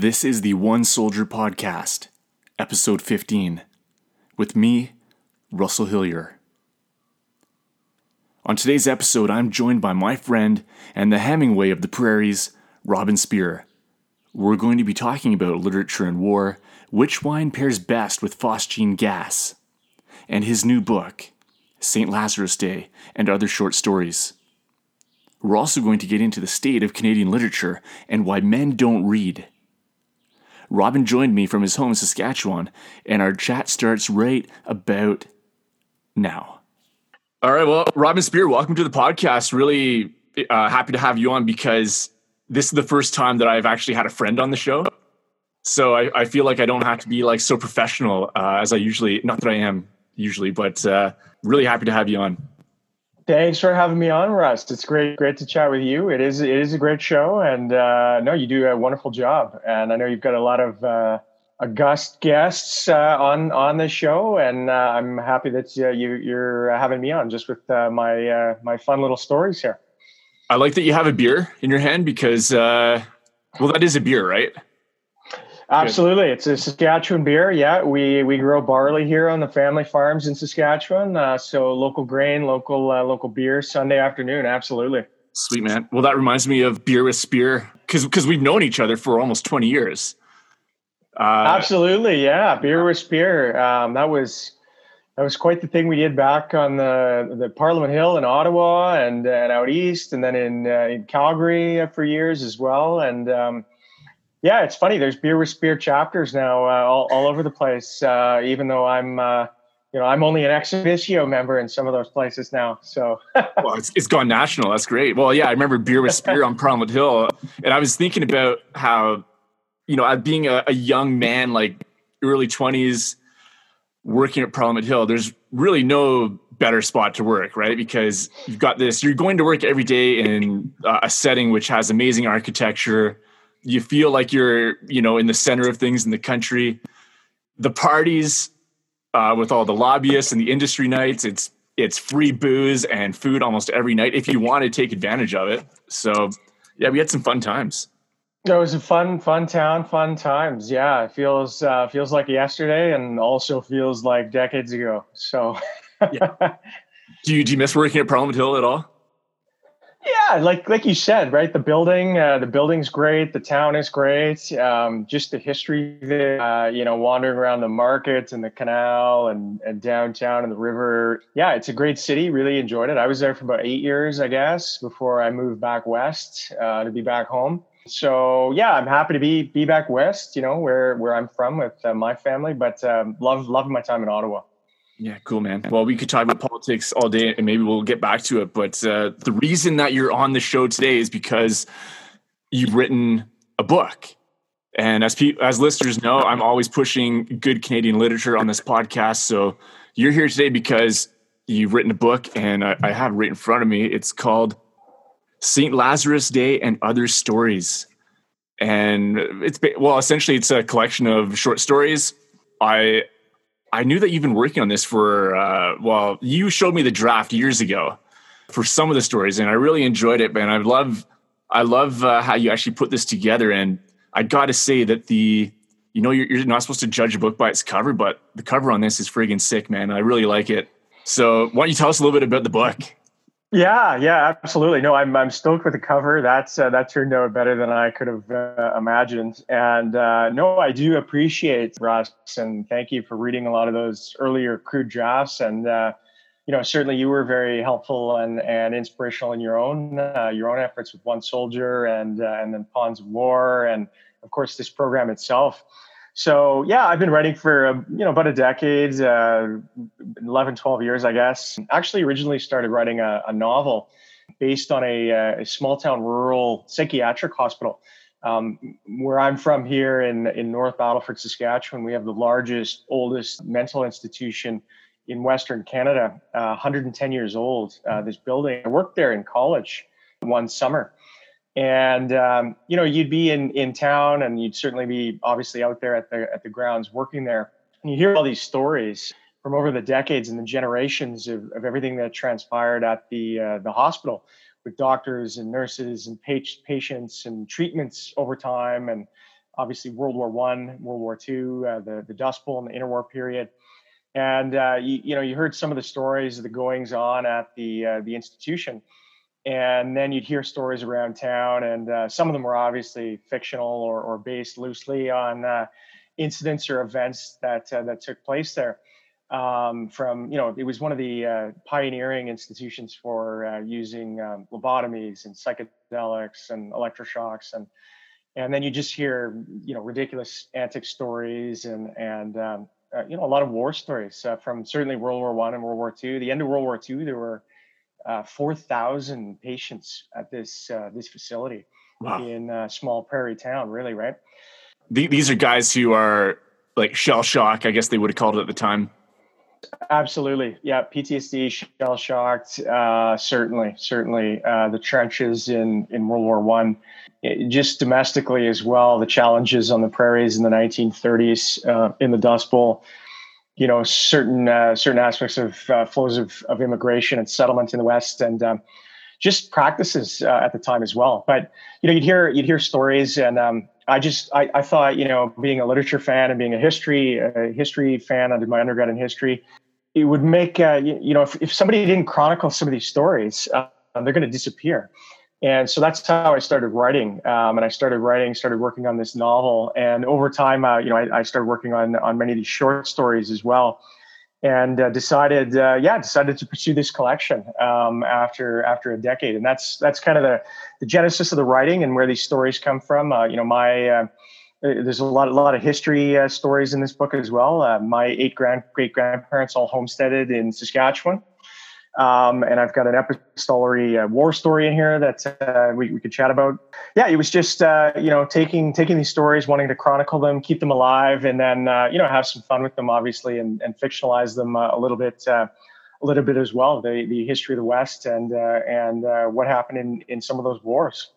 This is the One Soldier Podcast, episode 15, with me, Russell Hillier. On today's episode, I'm joined by my friend and the Hemingway of the prairies, Robin Spear. We're going to be talking about literature and war, which wine pairs best with phosgene gas, and his new book, St. Lazarus Day and Other Short Stories. We're also going to get into the state of Canadian literature and why men don't read. Robin joined me from his home in Saskatchewan, and our chat starts right about now. All right. Well, Robin Spear, welcome to the podcast. Really uh, happy to have you on because this is the first time that I've actually had a friend on the show. So I, I feel like I don't have to be like so professional uh, as I usually, not that I am usually, but uh, really happy to have you on. Thanks for having me on, Russ. It's great, great to chat with you. It is, it is a great show, and uh, no, you do a wonderful job. And I know you've got a lot of uh, august guests uh, on on the show, and uh, I'm happy that uh, you you're having me on just with uh, my my fun little stories here. I like that you have a beer in your hand because, well, that is a beer, right? Absolutely, it's a Saskatchewan beer. Yeah, we we grow barley here on the family farms in Saskatchewan. Uh, so local grain, local uh, local beer. Sunday afternoon, absolutely. Sweet man. Well, that reminds me of beer with Spear because because we've known each other for almost twenty years. Uh, absolutely, yeah. Beer with Spear. Um, that was that was quite the thing we did back on the the Parliament Hill in Ottawa and and out east, and then in uh, in Calgary for years as well. And um, yeah, it's funny. There's beer with spear chapters now uh, all, all over the place. Uh, even though I'm, uh, you know, I'm only an ex officio member in some of those places now. So, well, it's, it's gone national. That's great. Well, yeah, I remember beer with spear on Parliament Hill, and I was thinking about how, you know, being a, a young man, like early twenties, working at Parliament Hill. There's really no better spot to work, right? Because you've got this. You're going to work every day in a setting which has amazing architecture you feel like you're you know in the center of things in the country. The parties uh, with all the lobbyists and the industry nights it's it's free booze and food almost every night if you want to take advantage of it. So yeah we had some fun times. It was a fun fun town fun times. Yeah it feels uh, feels like yesterday and also feels like decades ago. So yeah. do you do you miss working at parliament hill at all yeah, like like you said, right? The building, uh, the building's great. The town is great. Um, just the history there, uh, you know, wandering around the markets and the canal and, and downtown and the river. Yeah, it's a great city. Really enjoyed it. I was there for about eight years, I guess, before I moved back west uh, to be back home. So yeah, I'm happy to be be back west. You know, where where I'm from with uh, my family, but um, love loving my time in Ottawa. Yeah, cool, man. Well, we could talk about politics all day and maybe we'll get back to it. But uh, the reason that you're on the show today is because you've written a book. And as pe- as listeners know, I'm always pushing good Canadian literature on this podcast. So you're here today because you've written a book, and I, I have it right in front of me. It's called St. Lazarus Day and Other Stories. And it's well, essentially, it's a collection of short stories. I I knew that you've been working on this for, uh, well, you showed me the draft years ago for some of the stories, and I really enjoyed it, man. I love, I love uh, how you actually put this together. And I got to say that the, you know, you're, you're, not supposed to judge a book by its cover, but the cover on this is friggin' sick, man. I really like it. So, why don't you tell us a little bit about the book? Yeah, yeah, absolutely. No, I'm I'm stoked with the cover. That's uh, that turned out better than I could have uh, imagined. And uh, no, I do appreciate Russ, and thank you for reading a lot of those earlier crude drafts. And uh, you know, certainly you were very helpful and and inspirational in your own uh, your own efforts with One Soldier and uh, and then Pawns of War, and of course this program itself so yeah i've been writing for um, you know about a decade uh, 11 12 years i guess. Actually originally started writing a, a novel based on a, uh, a, small town rural psychiatric hospital. Um, where i'm from here in, in north battleford saskatchewan we have the largest oldest mental institution in western canada uh, 110 years old uh, this building. I worked there in college one summer and um, you know you'd be in in town and you'd certainly be obviously out there at the at the grounds working there and you hear all these stories from over the decades and the generations of, of everything that transpired at the uh, the hospital with doctors and nurses and patients and treatments over time and obviously World War One, World War Two, uh, the the Dust Bowl and the interwar period. And uh, you, you, know, you heard some of the stories of the goings on at the uh, the institution, and then you'd hear stories around town, and uh, some of them were obviously fictional or, or based loosely on uh, incidents or events that uh, that took place there. Um, from you know, it was one of the uh, pioneering institutions for using um, lobotomies and psychedelics and electroshocks and and then you just hear you know ridiculous antic stories and and um, uh, you know a lot of war stories uh, from certainly World War One and World War Two. The end of World War Two, there were uh, four thousand patients at this uh, this facility wow. in a small prairie town. Really, right? these are guys who are like shell shock. I guess they would have called it at the time. Absolutely, yeah. PTSD, shell shocked. Uh, certainly, certainly. Uh, the trenches in in World War One, just domestically as well. The challenges on the prairies in the 1930s uh, in the Dust Bowl. You know, certain uh, certain aspects of uh, flows of, of immigration and settlement in the West, and um, just practices uh, at the time as well. But you know, you'd hear you'd hear stories, and um, I just I, I thought you know being a literature fan and being a history a history fan, did my undergrad in history. It would make uh, you, you, know if, if somebody didn't chronicle some of these stories, uh, they're going to disappear. And so that's how I started writing. Um, and I started writing, started working on this novel. And over time, uh, you know, I, I, started working on on many of these short stories as well and uh, decided, uh, yeah, decided to pursue this collection um, after after a decade, and that's that's kind of the the genesis of the writing and where these stories come from. Uh, you know, my uh, there's a lot a lot of history uh, stories in this book as well. Uh, my eight grand great grandparents all homesteaded in Saskatchewan. Um, and I've got an epistolary uh, war story in here that uh, we, we could chat about. Yeah, it was just uh, you know taking taking these stories, wanting to chronicle them, keep them alive, and then uh, you know have some fun with them, obviously, and, and fictionalize them uh, a little bit, uh, a little bit as well. The the history of the West and and what happened in in some of those wars.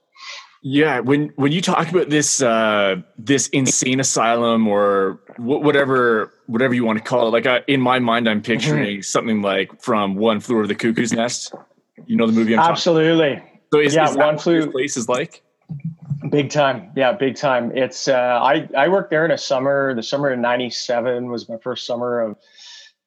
Yeah, when when you talk about this this insane asylum or wh- whatever whatever you want to call it, like I, in my mind, I'm picturing mm-hmm. something like from One Flew Over the Cuckoo's Nest. You know the movie? I'm Absolutely. So is, yeah, is One Flew. Place is like. Big time, yeah, big time. It's uh, I I worked there in a summer. The summer of '97 was my first summer of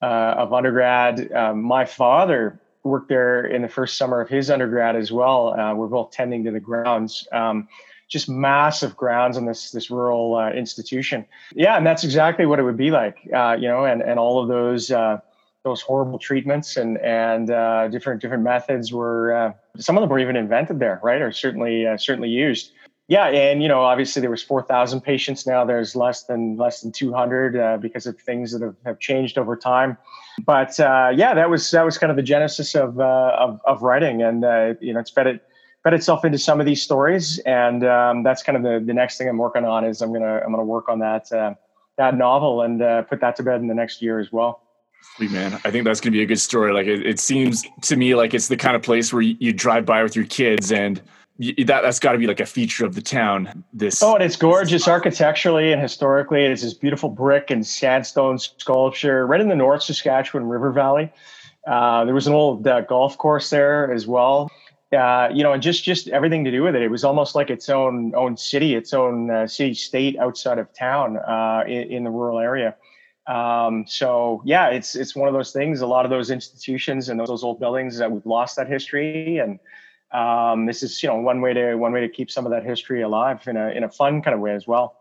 uh, of undergrad. Um, my father worked there in the first summer of his undergrad as well. Uh, we're both tending to the grounds. Um, just massive grounds in this this rural uh, institution. Yeah, and that's exactly what it would be like. Uh, you know, and and all of those uh, those horrible treatments and and uh, different different methods were uh, some of them were even invented there, right? Or certainly certainly used. Yeah, and you know, obviously there was four thousand patients. Now there's less than less than two hundred because of things that have, have changed over time but uh, yeah, that was that was kind of the genesis of uh, of, of, writing, and uh, you know, it's fed it fed itself into some of these stories, and um, that's kind of the, the next thing I'm working on is I'm gonna I'm gonna work on that uh, that novel and uh, put that to bed in the next year as well. Sweet man, I think that's gonna be a good story. Like it, it seems to me like it's the kind of place where you, you drive by with your kids and that that's got to be like a feature of the town. This oh, and it's gorgeous architecturally and historically. It's this beautiful brick and sandstone sculpture right in the North Saskatchewan River Valley. Uh, there was an old uh, golf course there as well. Uh, you know, and just just everything to do with it. It was almost like its own own city, its own uh, city state outside of town uh, in, in, the rural area. Um, so yeah, it's it's one of those things. A lot of those institutions and those, those old buildings that we've lost that history and um, this is you know one way to one way to keep some of that history alive in a in a fun kind of way as well.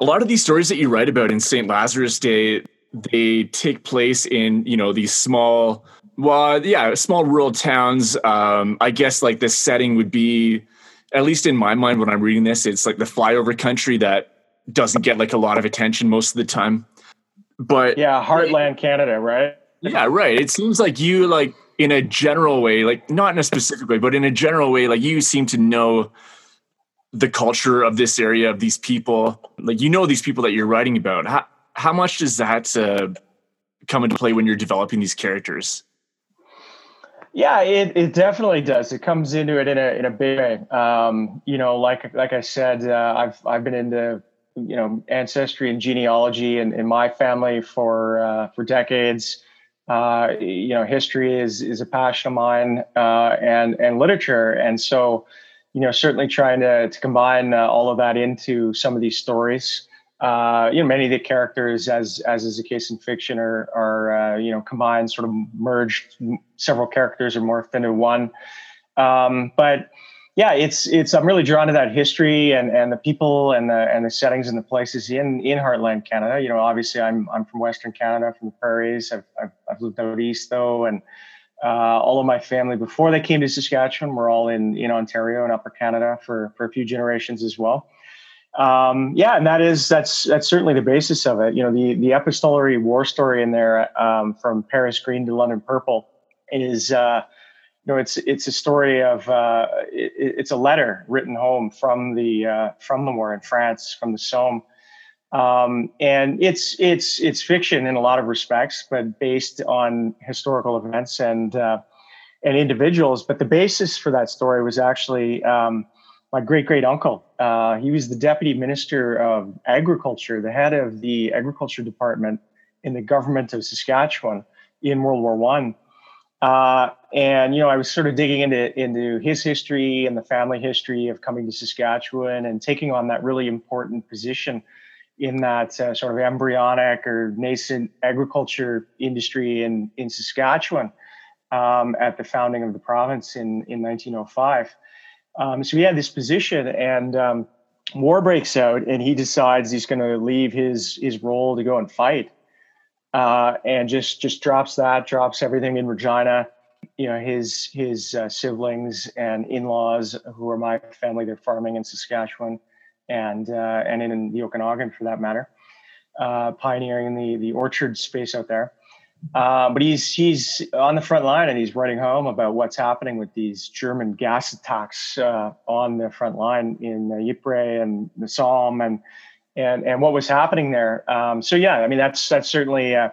A lot of these stories that you write about in St. Lazarus Day, they take place in you know these small, well, yeah, small rural towns. Um, I guess like the setting would be, at least in my mind when I'm reading this, it's like the flyover country that doesn't get like a lot of attention most of the time. But yeah, Heartland Canada, right? Yeah, right. It seems like you like in a general way, like not in a specific way, but in a general way, like you seem to know the culture of this area of these people. Like you know these people that you're writing about. How how much does that uh, come into play when you're developing these characters? Yeah, it, it definitely does. It comes into it in a in a big way. Um, you know, like like I said, uh, I've I've been into you know ancestry and genealogy in, in my family for uh, for decades. Uh, you know, history is is a passion of mine, uh, and and literature, and so you know, certainly trying to, to combine uh, all of that into some of these stories. Uh, you know, many of the characters, as as is the case in fiction, are are uh, you know combined, sort of merged. Several characters are morphed into one. Um, but yeah, it's it's I'm really drawn to that history and and the people and the and the settings and the places in in Heartland Canada. You know, obviously I'm I'm from Western Canada, from the prairies. I've I've, I've lived out east though, and uh, all of my family before they came to Saskatchewan were all in in Ontario and Upper Canada for for a few generations as well. Um, yeah, and that is that's that's certainly the basis of it. You know, the the epistolary war story in there um, from Paris Green to London Purple is. Uh, you know, it's it's a story of uh, it, it's a letter written home from the uh, from the war in France, from the Somme, um, and it's it's it's fiction in a lot of respects, but based on historical events and uh, and individuals. But the basis for that story was actually um, my great great uncle. Uh, he was the deputy minister of agriculture, the head of the agriculture department in the government of Saskatchewan in World War One. Uh, and you know, I was sort of digging into into his history and the family history of coming to Saskatchewan and taking on that really important position in that uh, sort of embryonic or nascent agriculture industry in in Saskatchewan um, at the founding of the province in in 1905. Um, so he had this position, and um, war breaks out, and he decides he's going to leave his his role to go and fight, uh, and just just drops that, drops everything in Regina. You know, his his uh, siblings and in laws, who are my family, they're farming in Saskatchewan and uh, and in the Okanagan for that matter, uh, pioneering the the orchard space out there. Uh, but he's he's on the front line and he's writing home about what's happening with these German gas attacks uh, on the front line in uh, Ypres and the Somme and and and what was happening there. Um, so yeah, I mean that's that's certainly uh,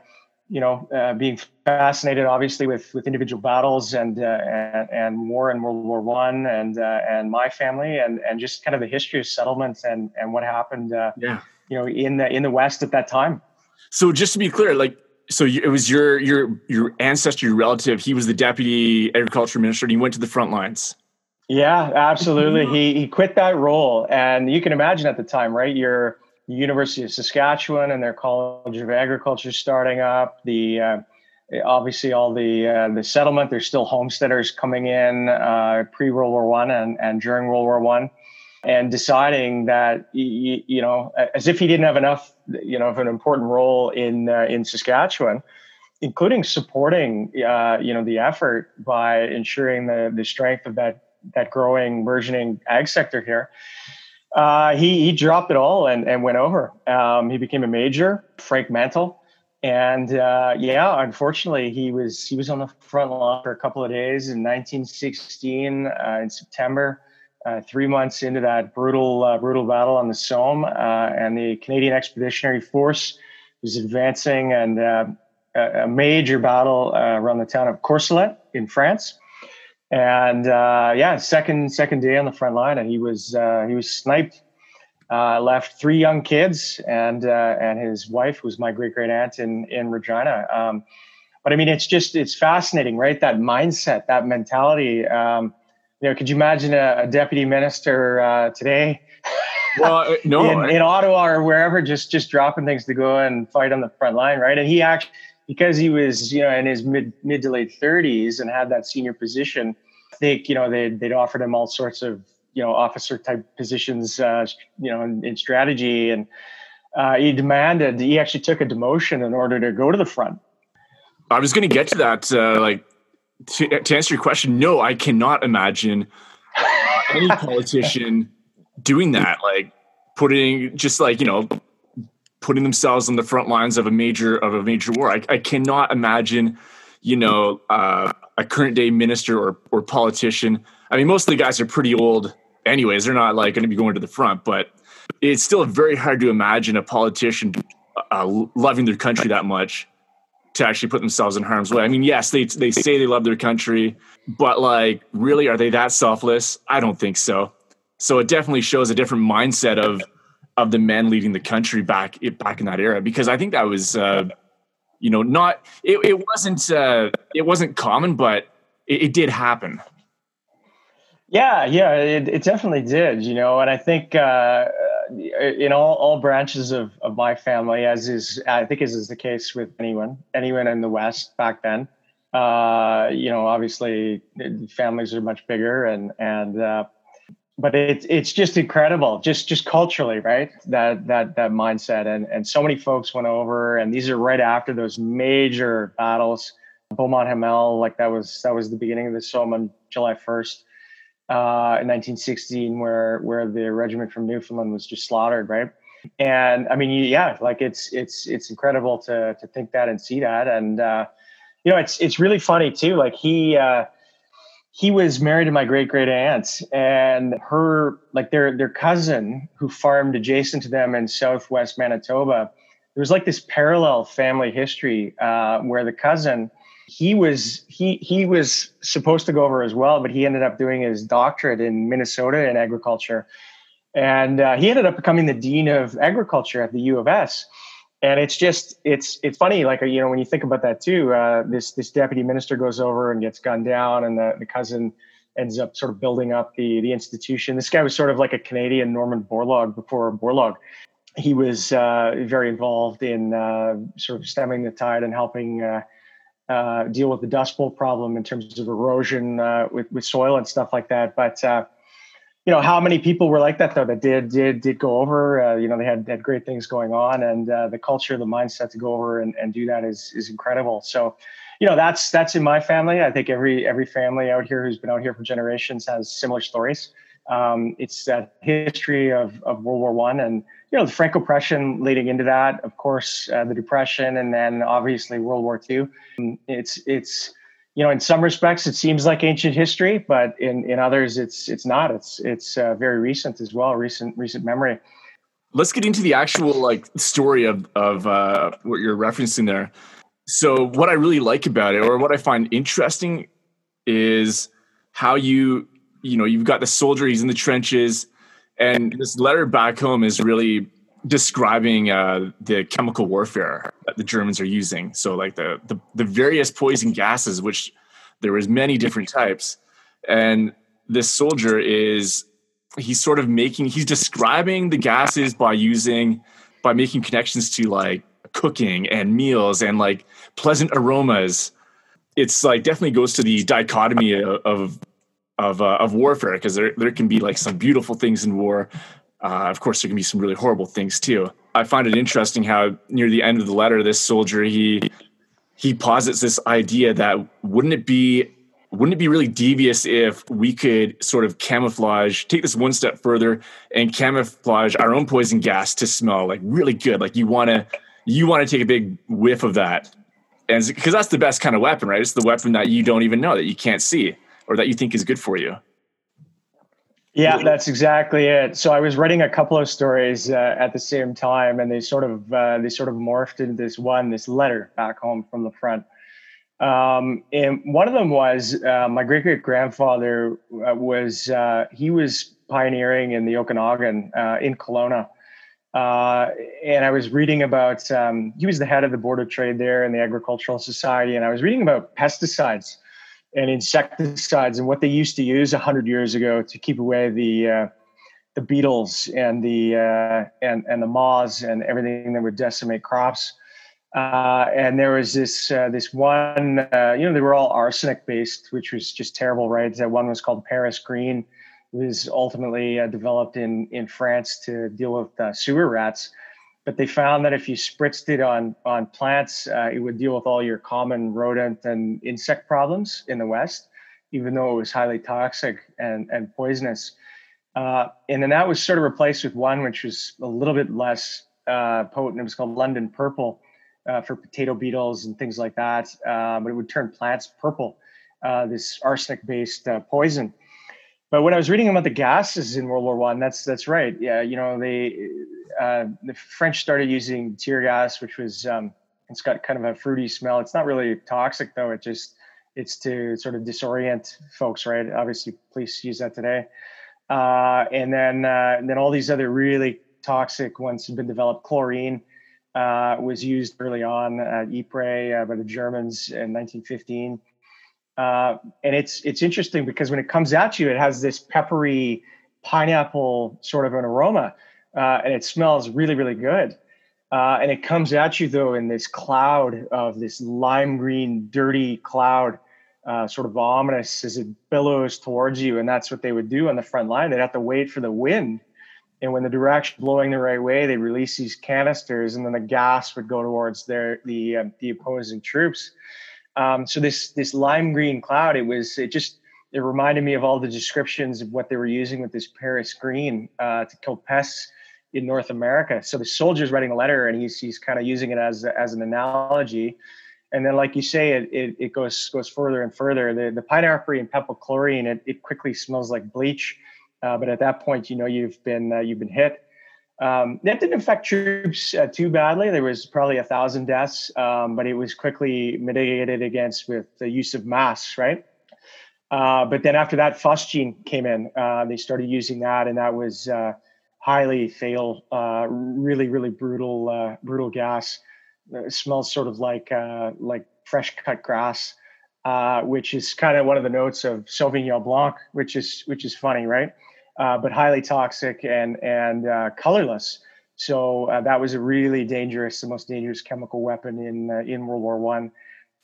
you know, uh, being fascinated obviously with with individual battles and uh, and, and war in World War One and uh, and my family and and just kind of the history of settlements and and what happened. Uh, yeah. You know, in the in the West at that time. So just to be clear, like, so it was your your your ancestor, your relative. He was the deputy agriculture minister, and he went to the front lines. Yeah, absolutely. he he quit that role, and you can imagine at the time, right? You're University of Saskatchewan and their College of Agriculture starting up. The uh, obviously all the uh, the settlement. There's still homesteaders coming in uh, pre World War One and and during World War One, and deciding that you, know as if he didn't have enough you know of an important role in uh, in Saskatchewan. Including supporting, uh, you know, the effort by ensuring the the strength of that that growing, burgeoning ag sector here. Uh, he he dropped it all and, and went over. Um, he became a major, Frank Mantle, and uh, yeah, unfortunately, he was he was on the front line for a couple of days in 1916 uh, in September. Uh, three months into that brutal uh, brutal battle on the Somme, uh, and the Canadian Expeditionary Force was advancing, and a, a, major battle around the town of Courcelette in France and uh, yeah, second second day on the front line, and he was uh, he was sniped. Uh, left three young kids, and uh, and his wife was my great great aunt in in Regina. Um, but I mean, it's just it's fascinating, right? That mindset, that mentality. Um, you know, could you imagine a, a deputy minister uh, today? Well, uh, no, in, in Ottawa or wherever, just just dropping things to go and fight on the front line, right? And he actually because he was you know in his mid mid to late 30s and had that senior position i think you know they, they'd offered him all sorts of you know officer type positions uh, you know in, in strategy and uh, he demanded he actually took a demotion in order to go to the front i was going to get to that uh, like to, to answer your question no i cannot imagine any politician doing that like putting just like you know putting themselves on the front lines of a major of a major war. I, I cannot imagine, you know, uh, a current day minister or or politician. I mean, most of the guys are pretty old, anyways. They're not like going to be going to the front, but it's still very hard to imagine a politician uh, loving their country that much to actually put themselves in harm's way. I mean, yes, they they say they love their country, but like, really, are they that selfless? I don't think so. So it definitely shows a different mindset of of the men leading the country back back in that era because I think that was uh, you know not it, it wasn't uh, it wasn't common but it, it, did happen. Yeah, yeah, it, it definitely did, you know, and I think uh, in all, all branches of, of my family, as is, I think as is the case with anyone, anyone in the West back then, uh, you know, obviously families are much bigger and, and, uh, but it's it's just incredible, just just culturally, right? That that that mindset, and and so many folks went over, and these are right after those major battles, Beaumont Hamel, like that was that was the beginning of the Somme on July first, uh, in 1916, where where the regiment from Newfoundland was just slaughtered, right? And I mean, yeah, like it's it's it's incredible to to think that and see that, and uh, you know, it's it's really funny too. Like he. Uh, he was married to my great great aunt and her like their their cousin who farmed adjacent to them in southwest manitoba there was like this parallel family history uh, where the cousin he was he he was supposed to go over as well but he ended up doing his doctorate in minnesota in agriculture. And uh, he ended up becoming the dean of agriculture at the u of s. And it's just it's it's funny like you know when you think about that too uh, this this deputy minister goes over and gets gunned down and the, the cousin ends up sort of building up the the institution. This guy was sort of like a canadian norman borlaug before borlaug. He was uh, very involved in uh, sort of stemming the tide and helping uh, uh, deal with the dust bowl problem in terms of erosion uh, with, with soil and stuff like that. But you know how many people were like that though that did did did go over? Uh, you know they had had great things going on and uh, the culture the mindset to go over and, and do that is is incredible. So you know that's that's in my family. I think every every family out here who's been out here for generations has similar stories um, it's that history of, of world war one and you know the franco prussian leading into that of course uh, the depression and then obviously world war two it's it's you know, in some respects, it seems like ancient history, but in, in others, it's it's not. It's it's uh, very recent as well, recent recent memory. Let's get into the actual like story of of uh, what you're referencing there. So, what I really like about it, or what I find interesting, is how you you know you've got the soldier, he's in the trenches, and this letter back home is really describing uh, the chemical warfare that the Germans are using. So like the, the, the various poison gases, which there was many different types, and this soldier is he's sort of making he's describing the gases by using by making connections to like cooking and meals and like pleasant aromas. It's like definitely goes to the dichotomy of of of, uh, of warfare because there there can be like some beautiful things in war, uh, of course, there can be some really horrible things too. I find it interesting how near the end of the letter, this soldier he he posits this idea that wouldn't it be wouldn't it be really devious if we could sort of camouflage, take this one step further, and camouflage our own poison gas to smell like really good? Like you want to you want to take a big whiff of that, and because that's the best kind of weapon, right? It's the weapon that you don't even know that you can't see or that you think is good for you. Yeah, that's exactly it. So I was writing a couple of stories uh, at the same time, and they sort of uh, they sort of morphed into this one, this letter back home from the front. Um, and one of them was uh, my great great grandfather uh, was uh, he was pioneering in the Okanagan uh, in Kelowna. and I was reading about um, he was the head of the board of trade there and the agricultural society, and I was reading about pesticides and insecticides and what they used to use 100 years ago to keep away the uh, the beetles and the uh, and and the moths and everything that would decimate crops. Uh, and there was this uh, this one, uh, you know, they were all arsenic based, which was just terrible, right? That one was called Paris Green. It was ultimately uh, developed in in France to deal with sewer rats but they found that if you spritzed it on on plants, uh, it would deal with all your common rodent and insect problems in the West, even though it was highly toxic and and poisonous. Uh, and then that was sort of replaced with one which was a little bit less uh, potent. It was called London Purple uh, for potato beetles and things like that. Uh, but it would turn plants purple. Uh, this arsenic-based poison. But when I was reading about the gases in World War One, that's that's right. Yeah, you know they uh, the French started using tear gas, which was um, it's got kind of a fruity smell. It's not really toxic though. It just it's to sort of disorient folks, right? Obviously, police use that today. Uh, and then uh, and then all these other really toxic ones have been developed. Chlorine uh, was used early on at Ypres uh, by the Germans in 1915. Uh, and it's it's interesting because when it comes at you, it has this peppery pineapple sort of an aroma, uh, and it smells really really good. Uh, and it comes at you though in this cloud of this lime green, dirty cloud, uh, sort of ominous as it billows towards you. And that's what they would do on the front line. They'd have to wait for the wind. And when the direction blowing the right way, they release these canisters, and then the gas would go towards their the uh, the opposing troops. Um, so this this lime green cloud, it was it just it reminded me of all the descriptions of what they were using with this Paris green uh, to kill pests in North America. So the soldier's writing a letter and he's he's kind of using it as as an analogy. And then, like you say, it it, it goes goes further and further. The the pine and peptachlorine, it, it quickly smells like bleach. Uh, but at that point, you know you've been uh, you've been hit. Um, that didn't affect troops uh, too badly. There was probably a thousand deaths, um, but it was quickly mitigated against with the use of masks, right? Uh, but then after that, phosgene came in. Uh, they started using that, and that was uh, highly fatal, uh, really, really brutal, uh, brutal gas. It smells sort of like like fresh cut grass, which is kind of one of the notes of Sauvignon Blanc, which is which is funny, right? Uh, but highly toxic and and uh, colorless. So that was a really dangerous, the most dangerous chemical weapon in in World War One.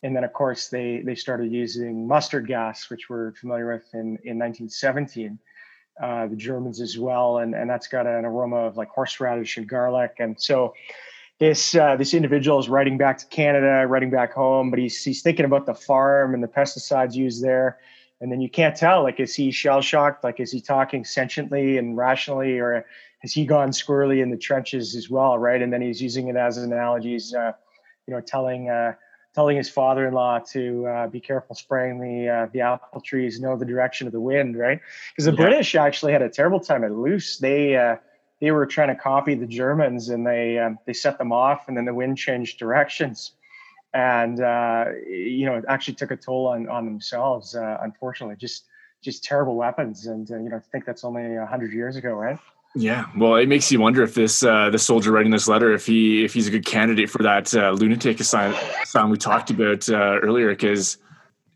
And then, of course, they they started using mustard gas, which we're familiar with in in 1917 uh, the Germans as well, and and that's got an aroma of like horseradish and garlic. And so this uh, this individual is writing back to Canada, writing back home, but he's he's thinking about the farm and the pesticides used there. And then you can't tell, like, is he shell shocked? Like, is he talking sentiently and rationally, or has he gone squirrely in the trenches as well, right? And then he's using it as an analogy. He's, uh, you know, telling uh, telling his father-in-law to uh, be careful spraying the uh, the apple trees, know the direction of the wind, right? Because the yeah. British actually had a terrible time at Loos. They uh, they were trying to copy the Germans, and they um, they set them off, and then the wind changed directions, and uh, you know it actually took a toll on on themselves. Uh, unfortunately, just just terrible weapons, and uh, you know I think that's only hundred years ago, right? Yeah, well, it makes you wonder if this uh, the soldier writing this letter, if he if he's a good candidate for that uh, lunatic asylum we talked about uh, earlier. Because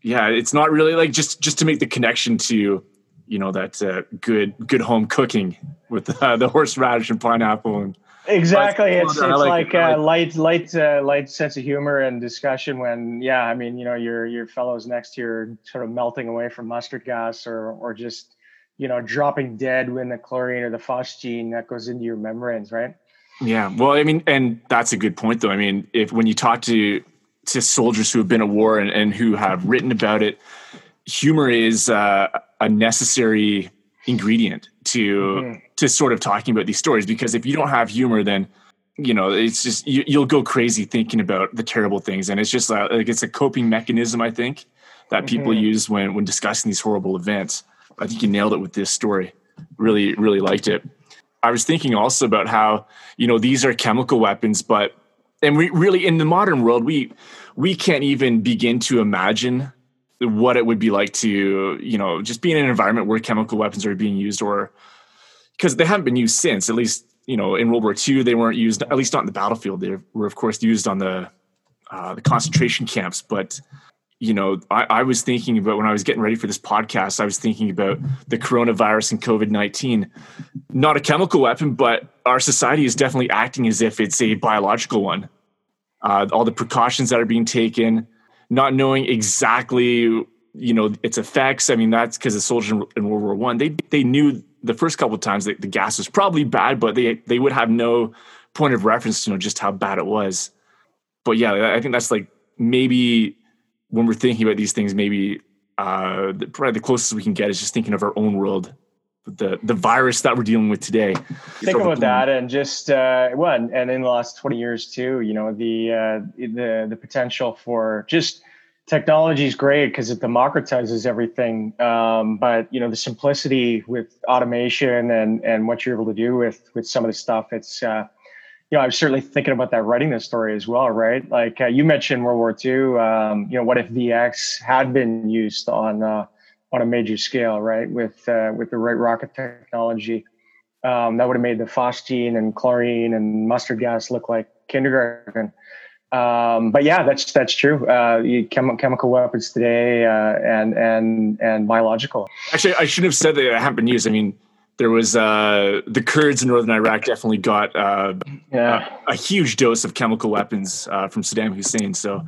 yeah, it's not really like just just to make the connection to you know that uh, good good home cooking with uh, the horseradish and pineapple and exactly it's it's like, like uh, light light uh, light sense of humor and discussion when yeah i mean you know your your fellows next to you are sort of melting away from mustard gas or or just you know, dropping dead when the chlorine or the phosgene that goes into your membranes, right? Yeah. Well, I mean, and that's a good point though. I mean, if when you talk to to soldiers who have been at war and, and who have written about it, humor is uh, a necessary ingredient to mm-hmm. To sort of talking about these stories because if you don't have humor then you know it's just you, will go crazy thinking about the terrible things and it's just uh, like it's a coping mechanism i think that mm-hmm. people use when when discussing these horrible events I think you nailed it with this story. Really, really liked it. I was thinking also about how you know these are chemical weapons, but and we really in the modern world we we can't even begin to imagine what it would be like to you know just be in an environment where chemical weapons are being used or because they haven't been used since at least you know in world war ii they weren't used at least not in the battlefield they were of course used on the uh, the concentration camps but you know, I, I, was thinking about when I was getting ready for this podcast, I was thinking about the coronavirus and COVID 19. Not a chemical weapon, but our society is definitely acting as if it's a biological one. Uh, all the precautions that are being taken, not knowing exactly, you know, its effects. I mean, that's because the soldiers in World War One, they they knew the first couple of times that the gas was probably bad, but they they would have no point of reference to know just how bad it was. But yeah, I think that's like maybe when we're thinking about these things, maybe uh, the, probably the closest we can get is just thinking of our own world, the the virus that we're dealing with today. Think about that, and just uh, one, and in the last twenty years too, you know, the uh, the the potential for just technology is great because it democratizes everything. Um, but you know, the simplicity with automation and and what you're able to do with with some of the stuff, it's uh, you know, I was certainly thinking about that writing this story as well, right? Like uh, you mentioned World War II. Um, you know, what if VX had been used on uh, on a major scale, right? With uh, with the right rocket technology, um, that would have made the phosgene and chlorine and mustard gas look like kindergarten. Um, but yeah, that's that's true. Uh, chem- chemical weapons today uh, and and and biological. Actually, I shouldn't have said that it hadn't been used. I mean, there was uh, the Kurds in northern Iraq definitely got uh, yeah. a, a, huge dose of chemical weapons uh, from Saddam Hussein. So,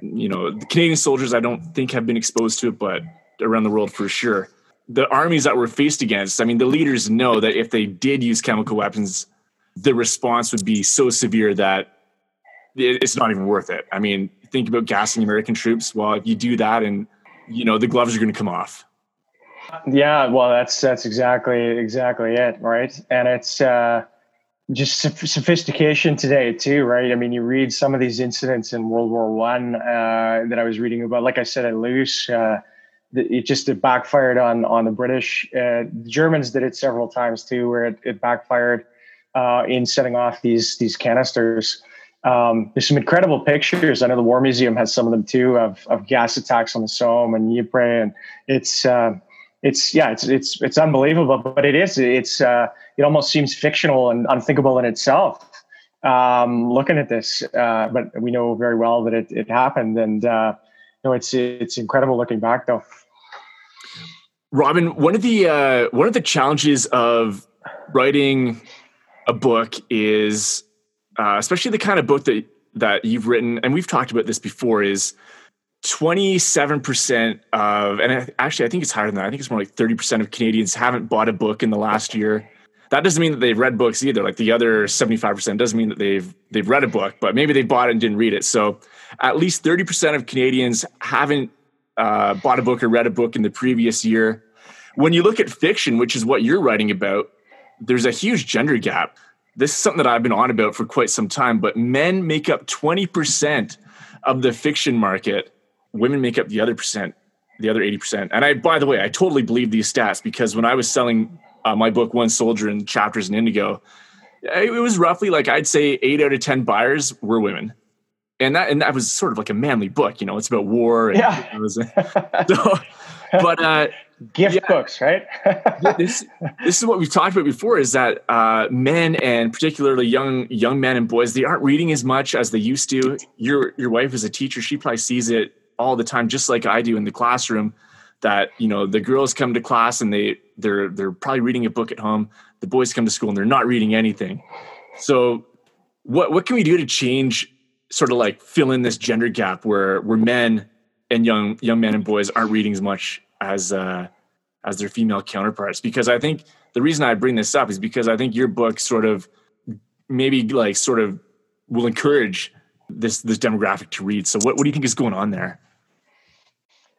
you know, the Canadian soldiers I don't think have been exposed to it, but around the world for sure. The armies that we're faced against, I mean, the leaders know that if they did use chemical weapons, the response would be so severe that it's not even worth it. I mean, think about gassing American troops. Well, if you do that, and you know the gloves are going to come off. Yeah, well, that's that's exactly exactly it, right? And it's uh, just sophistication today too, right? I mean, you read some of these incidents in World War One uh, that I was reading about. Like I said at Loos, uh, it just it backfired on on the British. Uh, the Germans did it several times too, where it, it backfired uh, in setting off these these canisters. Um, there's some incredible pictures. I know the War Museum has some of them too of, of gas attacks on the Somme and Ypres, and it's uh, it's yeah, it's it's it's unbelievable. But it is it's uh, it almost seems fictional and unthinkable in itself. Um, looking at this, uh, but we know very well that it, it happened, and uh, you know it's it's incredible looking back though. Robin, one of the uh, one of the challenges of writing a book is uh, especially the kind of book that that you've written, and we've talked about this before, is 27% of, and actually, I think it's higher than that. I think it's more like 30% of Canadians haven't bought a book in the last year. That doesn't mean that they've read books either. Like the other 75% doesn't mean that they've they've read a book, but maybe they bought it and didn't read it. So at least 30% of Canadians haven't uh, bought a book or read a book in the previous year. When you look at fiction, which is what you're writing about, there's a huge gender gap this is something that I've been on about for quite some time, but men make up 20% of the fiction market. Women make up the other percent, the other 80%. And I, by the way, I totally believe these stats because when I was selling uh, my book, One Soldier and Chapters in Indigo, it was roughly like I'd say eight out of 10 buyers were women. And that, and that was sort of like a manly book, you know, it's about war. And, yeah. You know, so, but, uh, gift yeah. books, right? this this is what we've talked about before: is that uh, men and particularly young young men and boys they aren't reading as much as they used to. Your your wife is a teacher; she probably sees it all the time, just like I do in the classroom. That you know, the girls come to class and they they're they're probably reading a book at home. The boys come to school and they're not reading anything. So, what what can we do to change? Sort of like fill in this gender gap where where men and young young men and boys aren't reading as much as uh, as their female counterparts. Because I think the reason I bring this up is because I think your book sort of maybe like sort of will encourage this this demographic to read. So what, what do you think is going on there?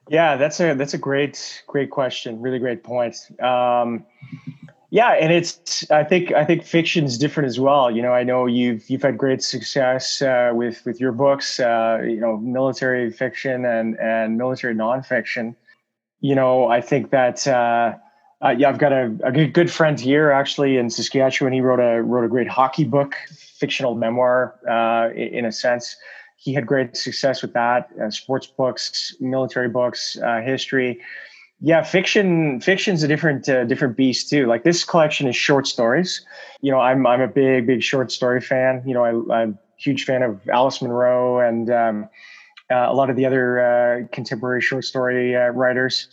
Yeah, that's a that's a great great question. Really great point. Um, yeah, and it's I think I think fiction's different as well. You know, I know you've you've had great success uh, with with your books. Uh, you know, military fiction and and military nonfiction you know, I think that uh, uh, yeah, I've got a, a good, good friend here actually in Saskatchewan. He wrote a wrote a great hockey book, fictional memoir uh, in, a sense. He had great success with that. Uh, sports books, military books, history. Yeah, fiction fiction's a different uh, different beast too. Like this collection is short stories. You know, I'm I'm a big big short story fan. You know, I, I'm a huge fan of Alice Munro and. Um, uh, a lot of the other uh, contemporary short story uh, writers.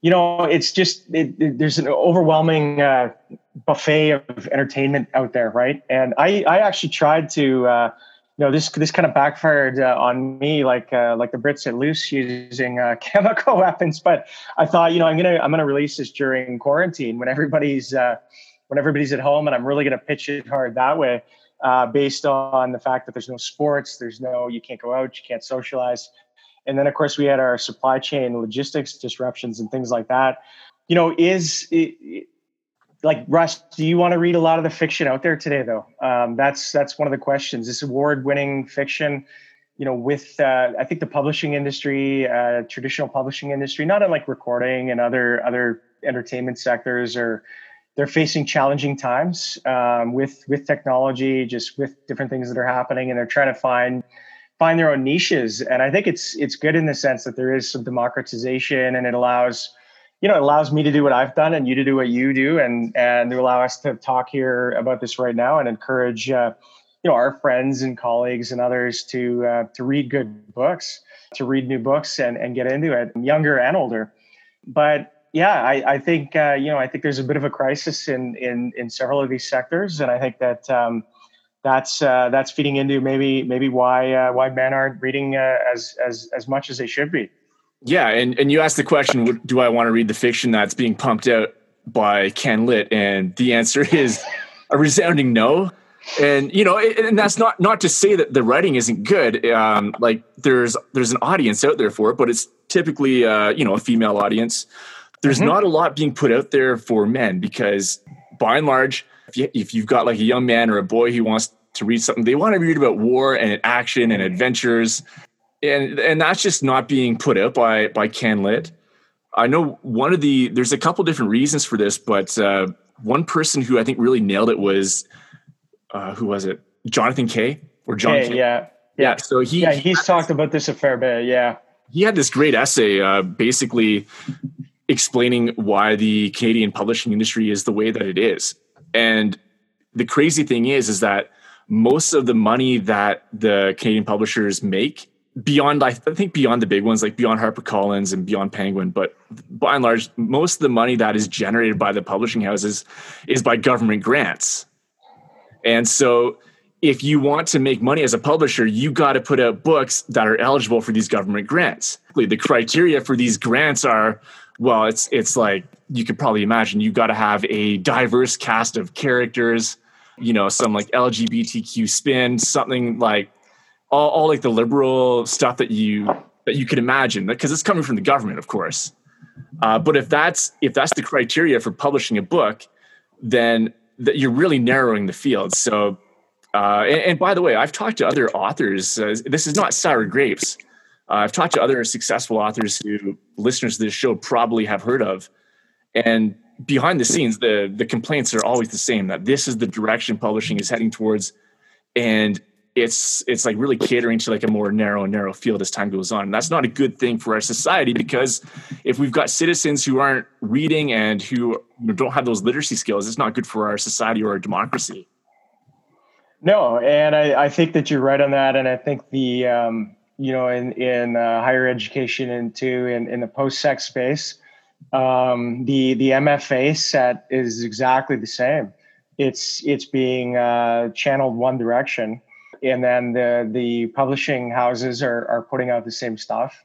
You know, it's just it, it, there's an overwhelming uh, buffet of entertainment out there, right? And I I actually tried to. Uh, you know, this this kind of backfired uh, on me, like like the Brits at Loos using chemical weapons. But I thought, you know, I'm gonna I'm gonna release this during quarantine when everybody's when everybody's at home, and I'm really gonna pitch it hard that way uh, based on the fact that there's no sports, there's no, you can't go out, you can't socialize. And then, of course, we had our supply chain logistics disruptions and things like that. You know, is it, like Russ? Do you want to read a lot of the fiction out there today, though? Um, that's that's one of the questions. This award-winning fiction, you know, with uh, I think the publishing industry, uh, traditional publishing industry, not unlike recording and other other entertainment sectors or they're facing challenging times um, with with technology, just with different things that are happening, and they're trying to find find their own niches. And I think it's it's good in the sense that there is some democratization, and it allows you know it allows me to do what I've done and you to do what you do, and and to allow us to talk here about this right now and encourage. Uh, you know our friends and colleagues and others to uh, to read good books, to read new books and and get into it, younger and older. But yeah, I, I think uh, you know I think there's a bit of a crisis in in in several of these sectors, and I think that um, that's uh, that's feeding into maybe maybe why uh, why men aren't reading uh, as as as much as they should be. Yeah, and and you asked the question, do I want to read the fiction that's being pumped out by CanLit? And the answer is a resounding no. And you know, and that's not not to say that the writing isn't good. Um, like there's there's an audience out there for it, but it's typically uh, you know a female audience there's mm-hmm. not a lot being put out there for men because by and large, if, you, if you've got like a young man or a boy who wants to read something, they want to read about war and action and adventures. And, and that's just not being put out by, by CanLit. I know one of the, there's a couple different reasons for this, but uh, one person who I think really nailed it was, uh, who was it? Jonathan Kay or John Kay, Yeah. Yeah. So he, yeah, he's talked about this a fair bit. Yeah. He had this great essay, uh, basically explaining why the Canadian publishing industry is the way that it is. And the crazy thing is, is that most of the money that the Canadian publishers make beyond, I think beyond the big ones, like beyond HarperCollins and beyond Penguin, but by and large, most of the money that is generated by the publishing houses is by government grants. And so if you want to make money as a publisher, you got to put out books that are eligible for these government grants. The criteria for these grants are well, it's it's like you could probably imagine you got to have a diverse cast of characters, you know, some like LGBTQ spin, something like all, all like the liberal stuff that you that you could imagine because it's coming from the government, of course. Uh, but if that's if that's the criteria for publishing a book, then that you're really narrowing the field. So, uh, and, and, by the way, I've talked to other authors. Uh, this is not sour grapes. Uh, I've talked to other successful authors who listeners to this show probably have heard of, and behind the scenes, the the complaints are always the same that this is the direction publishing is heading towards, and it's it's like really catering to like a more narrow and narrow field as time goes on. And that's not a good thing for our society because if we've got citizens who aren't reading and who don't have those literacy skills, it's not good for our society or our democracy. No, and I, I think that you're right on that, and I think the um, you know, in in uh, higher education and too in, in the post sec space. Um, the the MFA set is exactly the same. It's it's being uh, channeled one direction, and then the the publishing houses are are putting out the same stuff,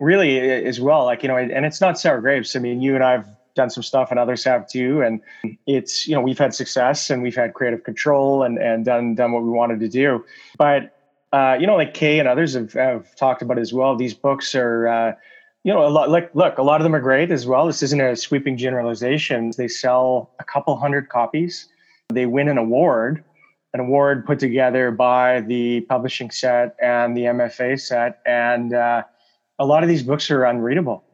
really as well. Like you know, and it's not sour grapes. I mean, you and I've done some stuff, and others have too. And it's you know we've had success, and we've had creative control, and and done done what we wanted to do. But uh, you know, like Kay and others have, have talked about as well. These books are, uh, you know, a lot. Like, look, a lot of them are great as well. This isn't a sweeping generalization. They sell a couple hundred copies. They win an award, an award put together by the publishing set and the MFA set, and uh, a lot of these books are unreadable.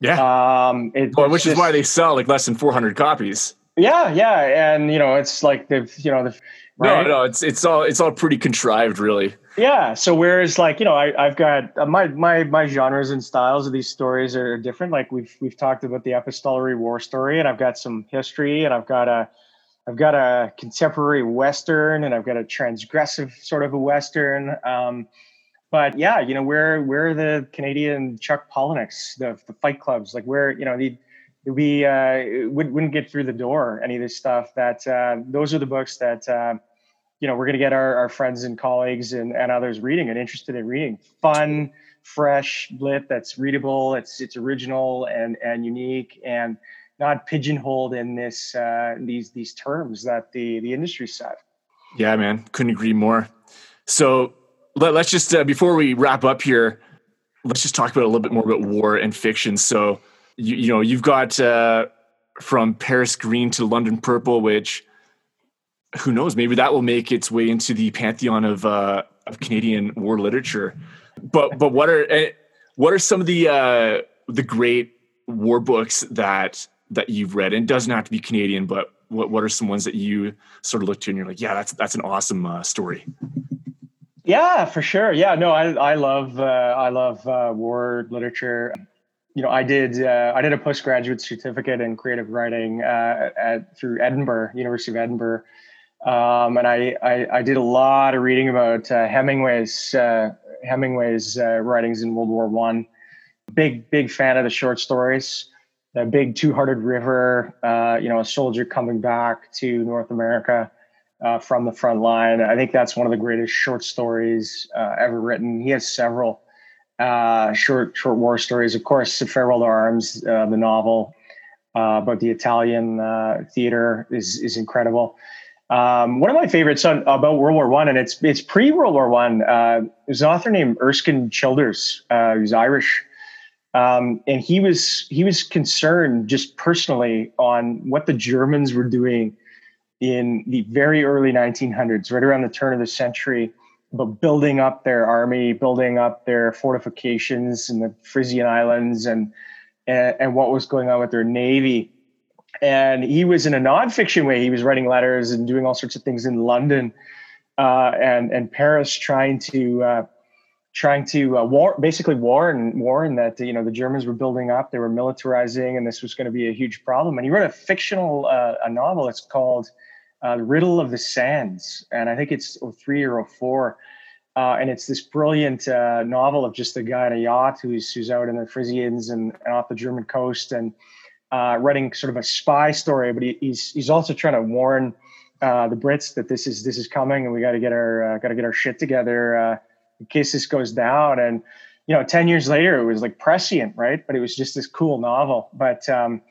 Yeah, um, it, well, which just, is why they sell like less than 400 copies. Yeah, yeah, and you know, it's like they've, you know, the right? no, no, it's it's all it's all pretty contrived, really. Yeah. So whereas like you know I I've got uh, my my my genres and styles of these stories are different. Like we've we've talked about the epistolary war story, and I've got some history, and I've got a I've got a contemporary western, and I've got a transgressive sort of a western. Um, but yeah, you know we're we're the Canadian Chuck Palahniuks, the the Fight Clubs. Like we're you know we uh, wouldn't get through the door any of this stuff. That uh, those are the books that uh, you know, we're going to get our, our friends and colleagues and, and others reading and interested in reading. Fun, fresh lit that's readable. It's it's original and and unique and not pigeonholed in this uh, these these terms that the the industry set. Yeah, man, couldn't agree more. So let, us just uh, before we wrap up here, let's just talk about a little bit more about war and fiction. So you, you know you've got uh, from Paris Green to London Purple, which who knows? Maybe that will make its way into the pantheon of uh, of Canadian war literature. But but what are eh, what are some of the uh, the great war books that that you've read? And it doesn't have to be Canadian, but what what are some ones that you sort of look to and you're like, yeah, that's that's an awesome uh, story. Yeah, for sure. Yeah, no, I I love uh, I love uh, war literature. You know, I did uh, I did a postgraduate certificate in creative writing uh, at through Edinburgh, University of Edinburgh, Um, and I, I, I did a lot of reading about uh, Hemingway's Hemingway's writings in World War One. Big big fan of the short stories. The big Two Hearted River. Uh, you know, a soldier coming back to North America uh, from the front line. I think that's one of the greatest short stories uh, ever written. He has several short short war stories. Of course, Farewell to Arms, the novel about the Italian theater is is incredible. Um, one of my favorites on, about World War One, and it's it's pre World War One. Uh, there's an author named Erskine Childers, uh, who's Irish, um, and he was he was concerned just personally on what the Germans were doing in the very early 1900s, right around the turn of the century, about building up their army, building up their fortifications in the Frisian Islands, and and, and what was going on with their navy and he was in a nonfiction way. He was writing letters and doing all sorts of things in London uh, and and Paris, trying to uh, trying to uh, war, basically warn warn that you know the Germans were building up, they were militarizing, and this was going to be a huge problem. And he wrote a fictional uh, a novel. It's called uh, "Riddle of the Sands," and I think it's 03 or 04. Uh, and it's this brilliant novel of just a guy on a yacht who's who's out in the Frisians and, and off the German coast and uh, writing sort of a spy story, but he, he's he's also trying to warn uh, the Brits that this is this is coming, and we got to get our uh, got to get our shit together uh, case this goes down. And you know, ten years later, it was like prescient, right? But it was just this cool novel. But um,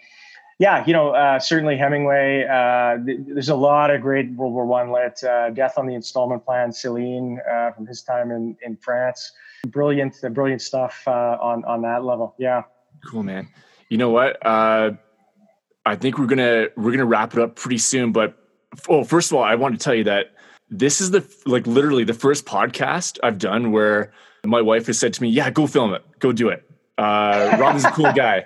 yeah, you know, uh, certainly Hemingway. Uh, th- there's a lot of great World War One lit. Uh, Death on the Installment Plan, Céline from his time in in France. Brilliant, brilliant stuff on on that level. Yeah. Cool, man. You know what? Uh, I think we're gonna we're gonna wrap it up pretty soon. But oh, first of all, I want to tell you that this is the like literally the first podcast I've done where my wife has said to me, "Yeah, go film it, go do it." Uh, Robin's a cool guy.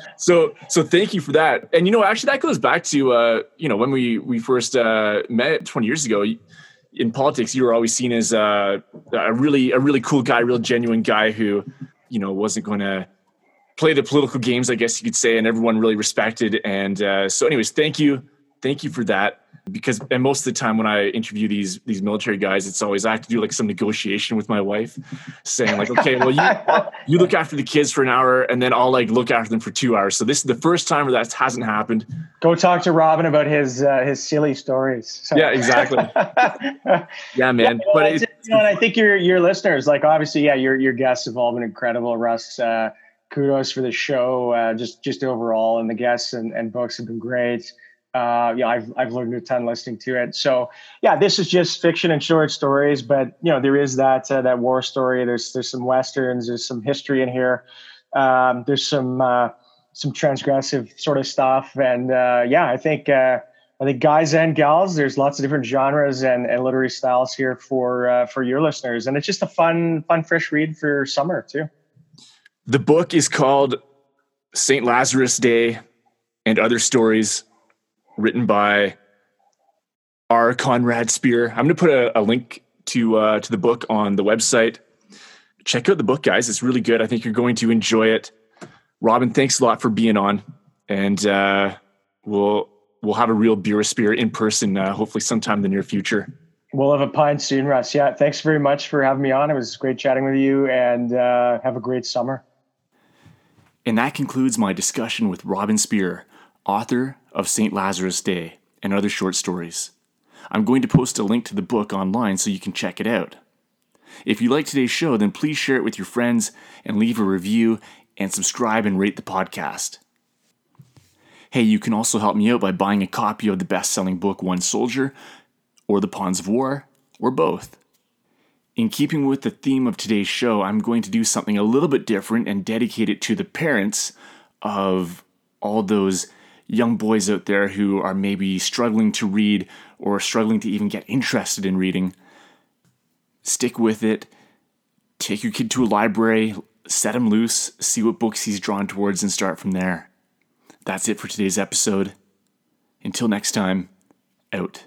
so so thank you for that. And you know, actually, that goes back to uh, you know when we we first uh, met 20 years ago. In politics, you were always seen as uh, a really a really cool guy, real genuine guy who you know wasn't going to play the political games, I guess you could say, and everyone really respected. And uh, so, anyways, thank you, thank you for that. Because and most of the time when I interview these these military guys, it's always I have to do like some negotiation with my wife, saying like, okay, well you you look after the kids for an hour, and then I'll like look after them for two hours. So this is the first time where that hasn't happened. Go talk to Robin about his uh, his silly stories. So. Yeah, exactly. yeah, man. Yeah, but you know, and I think your your listeners, like obviously, yeah, your your guests have all been incredible, Russ. Uh, kudos for the show. Uh, just just overall, and the guests and, and books have been great. Uh, yeah, I've I've learned a ton listening to it. So yeah, this is just fiction and short stories, but you know there is that uh, that war story. There's there's some westerns. There's some history in here. Um, there's some uh, some transgressive sort of stuff, and uh, yeah, I think. Uh, I think guys and gals, there's lots of different genres and, and literary styles here for uh, for your listeners, and it's just a fun, fun, fresh read for summer too. The book is called St. Lazarus Day and Other Stories, written by R. Conrad Spear. I'm going to put a, a link to uh, to the book on the website. Check out the book, guys. It's really good. I think you're going to enjoy it. Robin, thanks a lot for being on, and uh, we'll we'll have a real beer spear in person, uh, hopefully sometime in the near future. We'll have a pint soon, Russ. Yeah, thanks very much for having me on. It was great chatting with you, and uh, have a great summer. And that concludes my discussion with Robin Speer, author of St. Lazarus Day and other short stories. I'm going to post a link to the book online so you can check it out. If you like today's show, then please share it with your friends and leave a review and subscribe and rate the podcast. Hey, you can also help me out by buying a copy of the best selling book One Soldier, or The Pawns of War, or both. In keeping with the theme of today's show, I'm going to do something a little bit different and dedicate it to the parents of all those young boys out there who are maybe struggling to read or struggling to even get interested in reading. Stick with it. Take your kid to a library, set him loose, see what books he's drawn towards, and start from there. That's it for today's episode. Until next time, out.